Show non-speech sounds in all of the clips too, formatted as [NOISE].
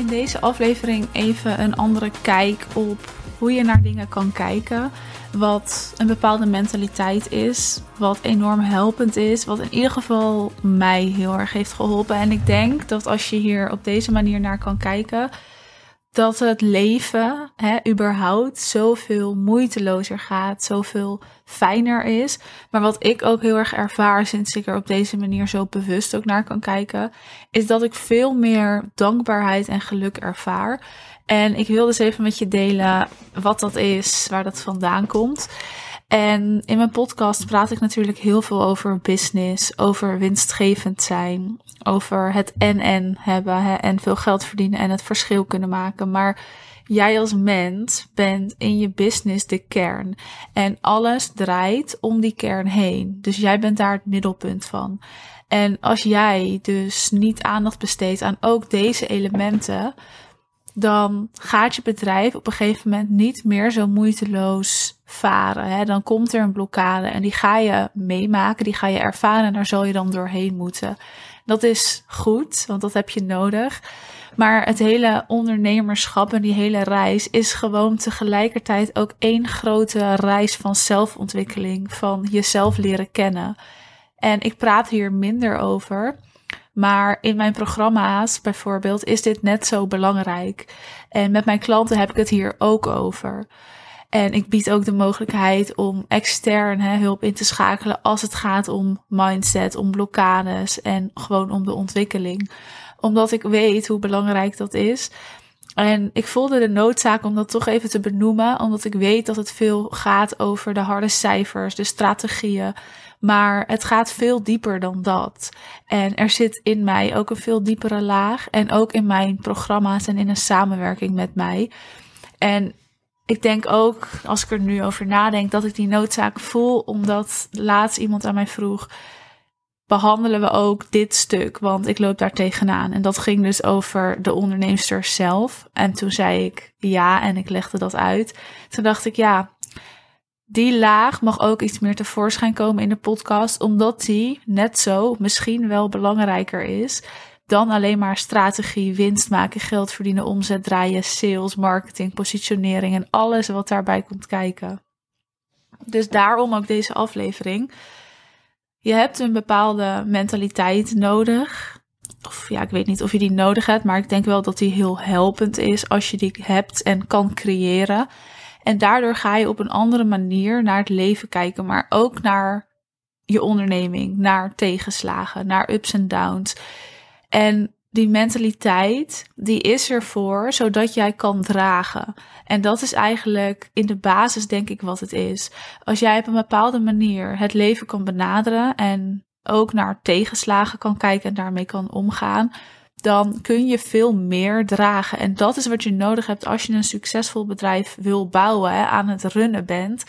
in deze aflevering even een andere kijk op hoe je naar dingen kan kijken. Wat een bepaalde mentaliteit is. Wat enorm helpend is. Wat in ieder geval mij heel erg heeft geholpen. En ik denk dat als je hier op deze manier naar kan kijken. Dat het leven, hè, überhaupt, zoveel moeitelozer gaat. Zoveel fijner is. Maar wat ik ook heel erg ervaar sinds ik er op deze manier zo bewust ook naar kan kijken. Is dat ik veel meer dankbaarheid en geluk ervaar. En ik wil dus even met je delen wat dat is, waar dat vandaan komt. En in mijn podcast praat ik natuurlijk heel veel over business, over winstgevend zijn, over het en-en hebben hè, en veel geld verdienen en het verschil kunnen maken. Maar jij als mens bent in je business de kern en alles draait om die kern heen. Dus jij bent daar het middelpunt van. En als jij dus niet aandacht besteedt aan ook deze elementen, dan gaat je bedrijf op een gegeven moment niet meer zo moeiteloos varen. Hè? Dan komt er een blokkade en die ga je meemaken, die ga je ervaren en daar zal je dan doorheen moeten. Dat is goed, want dat heb je nodig. Maar het hele ondernemerschap en die hele reis is gewoon tegelijkertijd ook één grote reis van zelfontwikkeling, van jezelf leren kennen. En ik praat hier minder over. Maar in mijn programma's bijvoorbeeld is dit net zo belangrijk. En met mijn klanten heb ik het hier ook over. En ik bied ook de mogelijkheid om extern hè, hulp in te schakelen als het gaat om mindset, om blokkades en gewoon om de ontwikkeling. Omdat ik weet hoe belangrijk dat is. En ik voelde de noodzaak om dat toch even te benoemen, omdat ik weet dat het veel gaat over de harde cijfers, de strategieën, maar het gaat veel dieper dan dat. En er zit in mij ook een veel diepere laag. En ook in mijn programma's en in een samenwerking met mij. En ik denk ook, als ik er nu over nadenk, dat ik die noodzaak voel. Omdat laatst iemand aan mij vroeg behandelen we ook dit stuk, want ik loop daar tegenaan. En dat ging dus over de onderneemster zelf. En toen zei ik ja en ik legde dat uit. Toen dacht ik ja, die laag mag ook iets meer tevoorschijn komen in de podcast, omdat die net zo misschien wel belangrijker is dan alleen maar strategie, winst maken, geld verdienen, omzet draaien, sales, marketing, positionering en alles wat daarbij komt kijken. Dus daarom ook deze aflevering. Je hebt een bepaalde mentaliteit nodig. Of ja, ik weet niet of je die nodig hebt, maar ik denk wel dat die heel helpend is als je die hebt en kan creëren. En daardoor ga je op een andere manier naar het leven kijken, maar ook naar je onderneming, naar tegenslagen, naar ups en downs. En die mentaliteit, die is ervoor zodat jij kan dragen. En dat is eigenlijk in de basis, denk ik, wat het is. Als jij op een bepaalde manier het leven kan benaderen en ook naar tegenslagen kan kijken en daarmee kan omgaan, dan kun je veel meer dragen. En dat is wat je nodig hebt als je een succesvol bedrijf wil bouwen, hè, aan het runnen bent.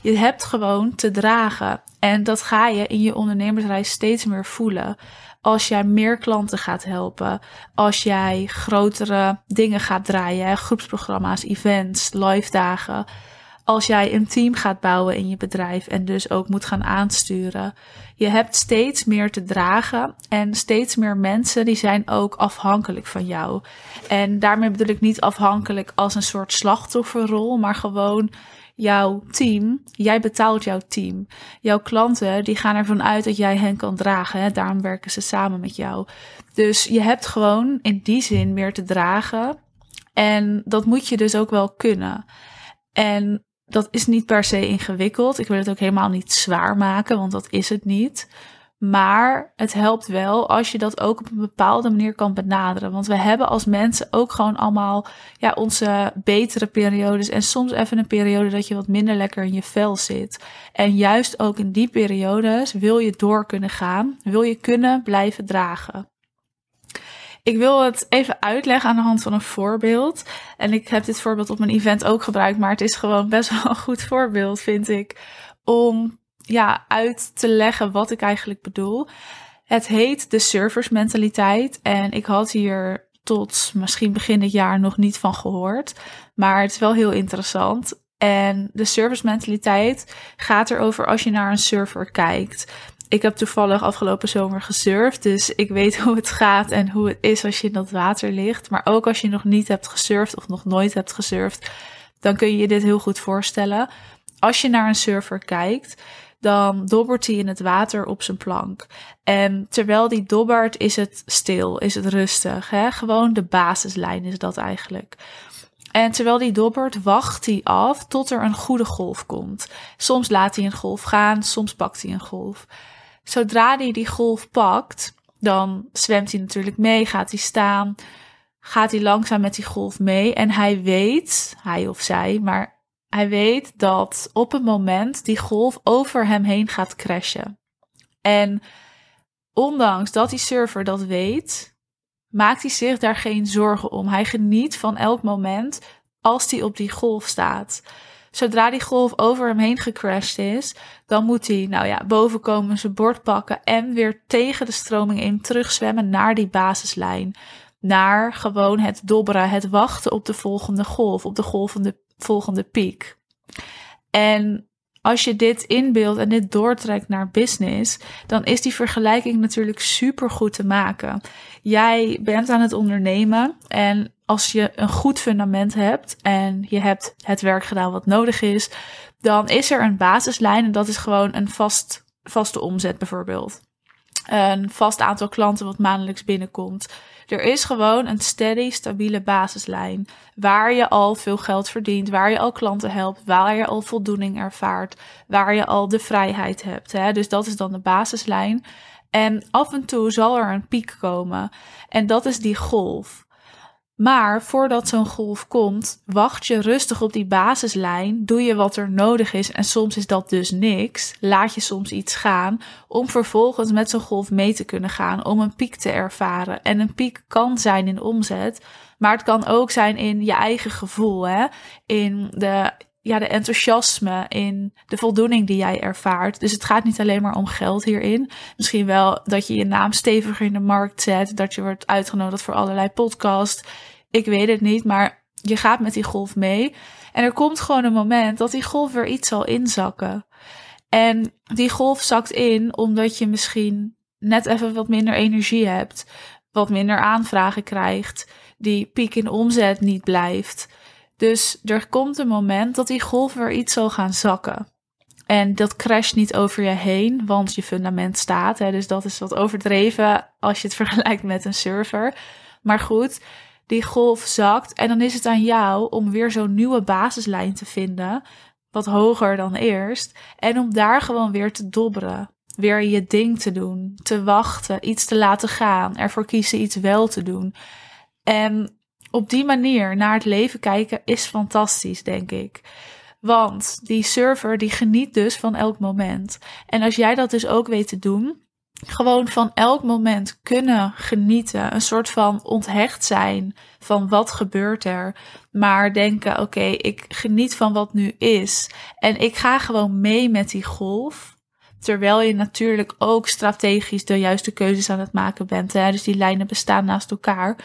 Je hebt gewoon te dragen. En dat ga je in je ondernemersreis steeds meer voelen. Als jij meer klanten gaat helpen, als jij grotere dingen gaat draaien, groepsprogramma's, events, live dagen als jij een team gaat bouwen in je bedrijf en dus ook moet gaan aansturen. Je hebt steeds meer te dragen en steeds meer mensen die zijn ook afhankelijk van jou. En daarmee bedoel ik niet afhankelijk als een soort slachtofferrol, maar gewoon jouw team. Jij betaalt jouw team. Jouw klanten die gaan ervan uit dat jij hen kan dragen. Hè? Daarom werken ze samen met jou. Dus je hebt gewoon in die zin meer te dragen. En dat moet je dus ook wel kunnen. En dat is niet per se ingewikkeld. Ik wil het ook helemaal niet zwaar maken, want dat is het niet. Maar het helpt wel als je dat ook op een bepaalde manier kan benaderen. Want we hebben als mensen ook gewoon allemaal ja, onze betere periodes. En soms even een periode dat je wat minder lekker in je vel zit. En juist ook in die periodes wil je door kunnen gaan. Wil je kunnen blijven dragen. Ik wil het even uitleggen aan de hand van een voorbeeld. En ik heb dit voorbeeld op mijn event ook gebruikt, maar het is gewoon best wel een goed voorbeeld, vind ik, om ja, uit te leggen wat ik eigenlijk bedoel. Het heet de serversmentaliteit en ik had hier tot misschien begin dit jaar nog niet van gehoord, maar het is wel heel interessant. En de service mentaliteit gaat erover als je naar een server kijkt. Ik heb toevallig afgelopen zomer gesurfd, dus ik weet [LAUGHS] hoe het gaat en hoe het is als je in dat water ligt. Maar ook als je nog niet hebt gesurfd of nog nooit hebt gesurfd, dan kun je je dit heel goed voorstellen. Als je naar een surfer kijkt, dan dobbert hij in het water op zijn plank. En terwijl die dobbert, is het stil, is het rustig. Hè? Gewoon de basislijn is dat eigenlijk. En terwijl die dobbert, wacht hij af tot er een goede golf komt. Soms laat hij een golf gaan, soms pakt hij een golf. Zodra hij die golf pakt, dan zwemt hij natuurlijk mee, gaat hij staan, gaat hij langzaam met die golf mee. En hij weet, hij of zij, maar hij weet dat op een moment die golf over hem heen gaat crashen. En ondanks dat die surfer dat weet, maakt hij zich daar geen zorgen om. Hij geniet van elk moment als hij op die golf staat. Zodra die golf over hem heen gecrashed is, dan moet hij, nou ja, boven komen, zijn bord pakken en weer tegen de stroming in terugzwemmen naar die basislijn. Naar gewoon het dobberen, het wachten op de volgende golf, op de golvende, volgende piek. En als je dit inbeeldt en dit doortrekt naar business, dan is die vergelijking natuurlijk super goed te maken. Jij bent aan het ondernemen en als je een goed fundament hebt en je hebt het werk gedaan wat nodig is, dan is er een basislijn en dat is gewoon een vast, vaste omzet bijvoorbeeld. Een vast aantal klanten wat maandelijks binnenkomt. Er is gewoon een steady, stabiele basislijn. Waar je al veel geld verdient, waar je al klanten helpt, waar je al voldoening ervaart, waar je al de vrijheid hebt. Hè? Dus dat is dan de basislijn. En af en toe zal er een piek komen. En dat is die golf. Maar voordat zo'n golf komt, wacht je rustig op die basislijn, doe je wat er nodig is en soms is dat dus niks. Laat je soms iets gaan om vervolgens met zo'n golf mee te kunnen gaan, om een piek te ervaren. En een piek kan zijn in omzet, maar het kan ook zijn in je eigen gevoel, hè? in de, ja, de enthousiasme, in de voldoening die jij ervaart. Dus het gaat niet alleen maar om geld hierin. Misschien wel dat je je naam steviger in de markt zet, dat je wordt uitgenodigd voor allerlei podcasts. Ik weet het niet, maar je gaat met die golf mee. En er komt gewoon een moment dat die golf weer iets zal inzakken. En die golf zakt in omdat je misschien net even wat minder energie hebt, wat minder aanvragen krijgt, die piek in omzet niet blijft. Dus er komt een moment dat die golf weer iets zal gaan zakken. En dat crasht niet over je heen, want je fundament staat. Hè, dus dat is wat overdreven als je het [LAUGHS] vergelijkt met een server. Maar goed, die golf zakt. En dan is het aan jou om weer zo'n nieuwe basislijn te vinden. Wat hoger dan eerst. En om daar gewoon weer te dobberen. Weer je ding te doen. Te wachten. Iets te laten gaan. Ervoor kiezen iets wel te doen. En op die manier naar het leven kijken is fantastisch, denk ik. Want die server die geniet dus van elk moment. En als jij dat dus ook weet te doen, gewoon van elk moment kunnen genieten, een soort van onthecht zijn van wat gebeurt er, maar denken: oké, ik geniet van wat nu is en ik ga gewoon mee met die golf. Terwijl je natuurlijk ook strategisch de juiste keuzes aan het maken bent. Hè? Dus die lijnen bestaan naast elkaar.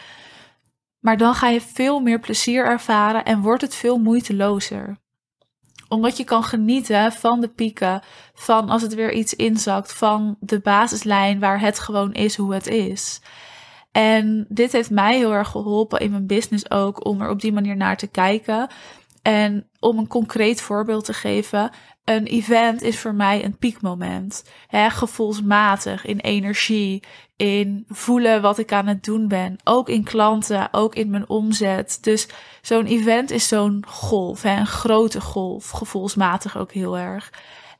Maar dan ga je veel meer plezier ervaren en wordt het veel moeitelozer. Omdat je kan genieten van de pieken, van als het weer iets inzakt, van de basislijn waar het gewoon is hoe het is. En dit heeft mij heel erg geholpen in mijn business ook om er op die manier naar te kijken. En om een concreet voorbeeld te geven, een event is voor mij een piekmoment. Hè, gevoelsmatig, in energie, in voelen wat ik aan het doen ben. Ook in klanten, ook in mijn omzet. Dus zo'n event is zo'n golf, een grote golf, gevoelsmatig ook heel erg.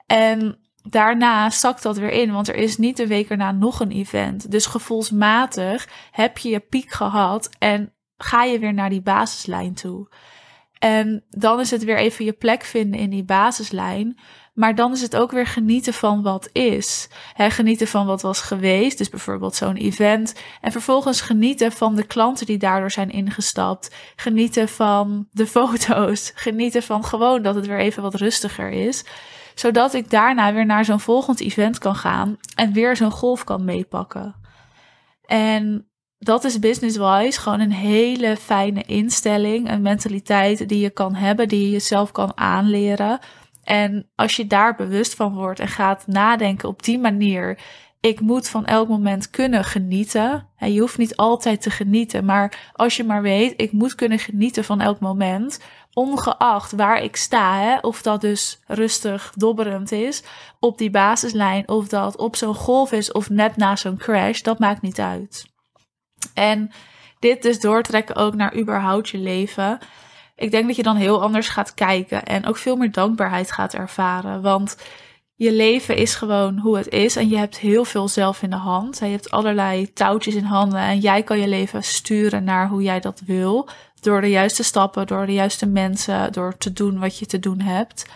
En daarna zakt dat weer in, want er is niet de week erna nog een event. Dus gevoelsmatig heb je je piek gehad en ga je weer naar die basislijn toe. En dan is het weer even je plek vinden in die basislijn. Maar dan is het ook weer genieten van wat is. Genieten van wat was geweest, dus bijvoorbeeld zo'n event. En vervolgens genieten van de klanten die daardoor zijn ingestapt. Genieten van de [LAUGHS] foto's. Genieten van gewoon dat het weer even wat rustiger is. Zodat ik daarna weer naar zo'n volgend event kan gaan en weer zo'n golf kan meepakken. En dat is business-wise gewoon een hele fijne instelling, een mentaliteit die je kan hebben, die je jezelf kan aanleren. En als je daar bewust van wordt en gaat nadenken op die manier. Ik moet van elk moment kunnen genieten. Je hoeft niet altijd te genieten, maar als je maar weet, ik moet kunnen genieten van elk moment. Ongeacht waar ik sta, hè, of dat dus rustig dobberend is op die basislijn, of dat op zo'n golf is of net na zo'n crash, dat maakt niet uit. En dit dus doortrekken ook naar überhaupt je leven. Ik denk dat je dan heel anders gaat kijken en ook veel meer dankbaarheid gaat ervaren. Want je leven is gewoon hoe het is en je hebt heel veel zelf in de hand. Je hebt allerlei touwtjes in handen en jij kan je leven sturen naar hoe jij dat wil. Door de juiste stappen, door de juiste mensen, door te doen wat je te doen hebt.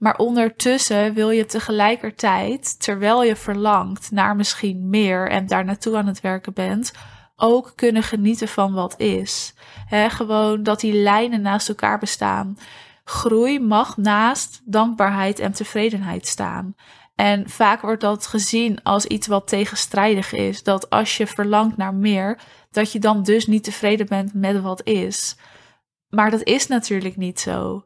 Maar ondertussen wil je tegelijkertijd, terwijl je verlangt naar misschien meer en daar naartoe aan het werken bent, ook kunnen genieten van wat is. gewoon dat die lijnen naast elkaar bestaan. Groei mag naast dankbaarheid en tevredenheid staan. En vaak wordt dat gezien als iets wat tegenstrijdig is. Dat als je verlangt naar meer, dat je dan dus niet tevreden bent met wat is. Maar dat is natuurlijk niet zo.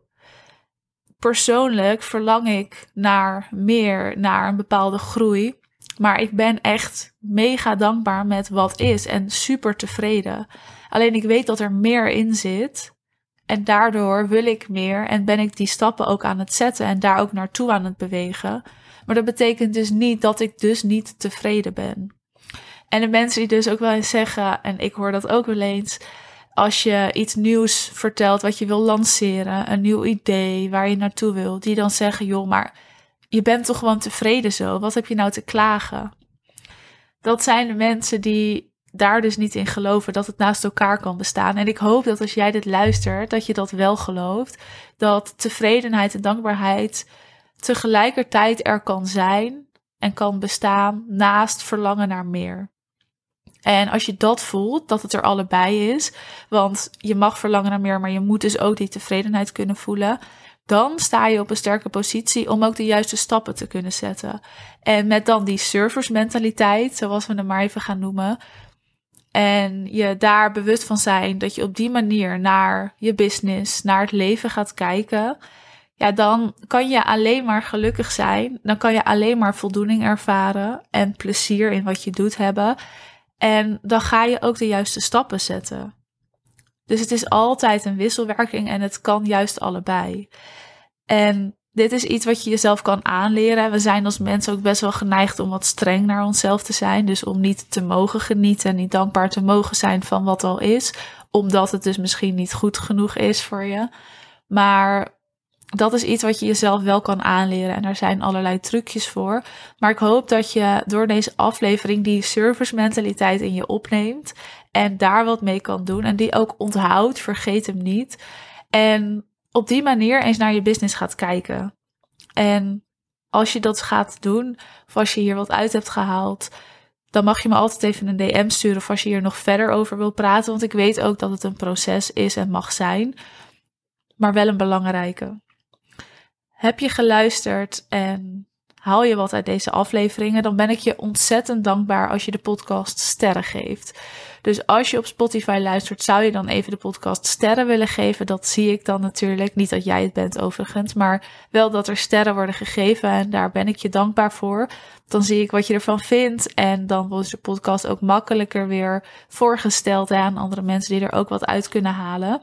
Persoonlijk verlang ik naar meer, naar een bepaalde groei. Maar ik ben echt mega dankbaar met wat is en super tevreden. Alleen ik weet dat er meer in zit. En daardoor wil ik meer en ben ik die stappen ook aan het zetten en daar ook naartoe aan het bewegen. Maar dat betekent dus niet dat ik dus niet tevreden ben. En de mensen die dus ook wel eens zeggen, en ik hoor dat ook wel eens, als je iets nieuws vertelt wat je wil lanceren, een nieuw idee waar je naartoe wil, die dan zeggen, joh, maar je bent toch gewoon tevreden zo? Wat heb je nou te klagen? Dat zijn de mensen die daar dus niet in geloven dat het naast elkaar kan bestaan. En ik hoop dat als jij dit luistert, dat je dat wel gelooft. Dat tevredenheid en dankbaarheid tegelijkertijd er kan zijn en kan bestaan naast verlangen naar meer. En als je dat voelt, dat het er allebei is, want je mag verlangen naar meer, maar je moet dus ook die tevredenheid kunnen voelen, dan sta je op een sterke positie om ook de juiste stappen te kunnen zetten. En met dan die serversmentaliteit, zoals we hem maar even gaan noemen, en je daar bewust van zijn dat je op die manier naar je business, naar het leven gaat kijken, ja, dan kan je alleen maar gelukkig zijn. Dan kan je alleen maar voldoening ervaren en plezier in wat je doet hebben. En dan ga je ook de juiste stappen zetten. Dus het is altijd een wisselwerking en het kan juist allebei. En dit is iets wat je jezelf kan aanleren. We zijn als mensen ook best wel geneigd om wat streng naar onszelf te zijn. Dus om niet te mogen genieten en niet dankbaar te mogen zijn van wat al is. Omdat het dus misschien niet goed genoeg is voor je. Maar dat is iets wat je jezelf wel kan aanleren. En er zijn allerlei trucjes voor. Maar ik hoop dat je door deze aflevering die service mentaliteit in je opneemt. En daar wat mee kan doen. En die ook onthoudt. Vergeet hem niet. En op die manier eens naar je business gaat kijken. En als je dat gaat doen, of als je hier wat uit hebt gehaald, dan mag je me altijd even een DM sturen of als je hier nog verder over wil praten. Want ik weet ook dat het een proces is en mag zijn, maar wel een belangrijke. Heb je geluisterd en haal je wat uit deze afleveringen, dan ben ik je ontzettend dankbaar als je de podcast sterren geeft. Dus als je op Spotify luistert, zou je dan even de podcast sterren willen geven? Dat zie ik dan natuurlijk. Niet dat jij het bent overigens, maar wel dat er sterren worden gegeven en daar ben ik je dankbaar voor. Dan zie ik wat je ervan vindt en dan wordt de podcast ook makkelijker weer voorgesteld aan andere mensen die er ook wat uit kunnen halen.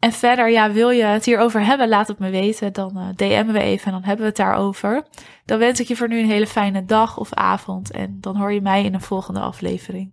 En verder, ja, wil je het hierover hebben, laat het me weten. Dan uh, DM'en we even en dan hebben we het daarover. Dan wens ik je voor nu een hele fijne dag of avond. En dan hoor je mij in een volgende aflevering.